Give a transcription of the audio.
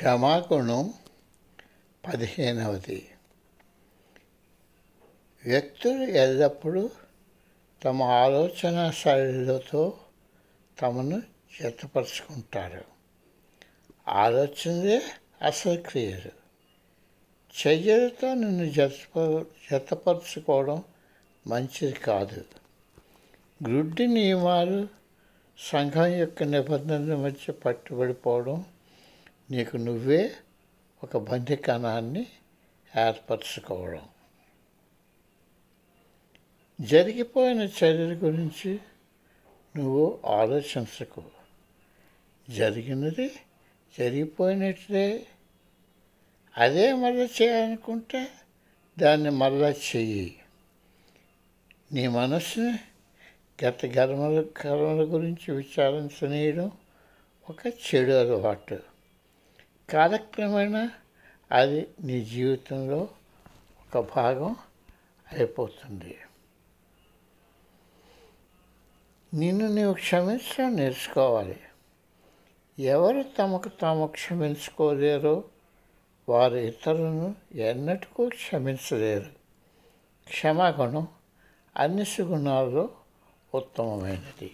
క్షమాగుణం పదిహేనవది. వ్యక్తులు ఎల్లప్పుడూ తమ ఆలోచన శైలితో తమను జతపరుచుకుంటారు ఆలోచనలే అసలు క్రియలు. చర్యలతో నిన్ను జతప జతపరుచుకోవడం మంచిది కాదు. గ్రుడ్డి నియమాలు సంఘం యొక్క నిబంధనల మధ్య పట్టుబడిపోవడం నీకు నువ్వే ఒక బంధికణాన్ని ఏర్పరచుకోవడం. జరిగిపోయిన చర్యల గురించి నువ్వు ఆలోచించకు. జరిగినది జరిగిపోయినట్లే. అదే మళ్ళీ చేయాలనుకుంటే దాన్ని మళ్ళా చెయ్యి. నీ మనసుని గత గర్మల కర్మల గురించి విచారించనీయడం ఒక చెడు అలవాటు. కాలక్రమేణా అది నీ జీవితంలో ఒక భాగం అయిపోతుంది. నిన్ను నీవు క్షమించడం నేర్చుకోవాలి. ఎవరు తమకు తాము క్షమించుకోలేరో వారు ఇతరులను ఎన్నటికూ క్షమించలేరు. క్షమాగుణం అన్ని సుగుణాల్లో ఉత్తమమైనది.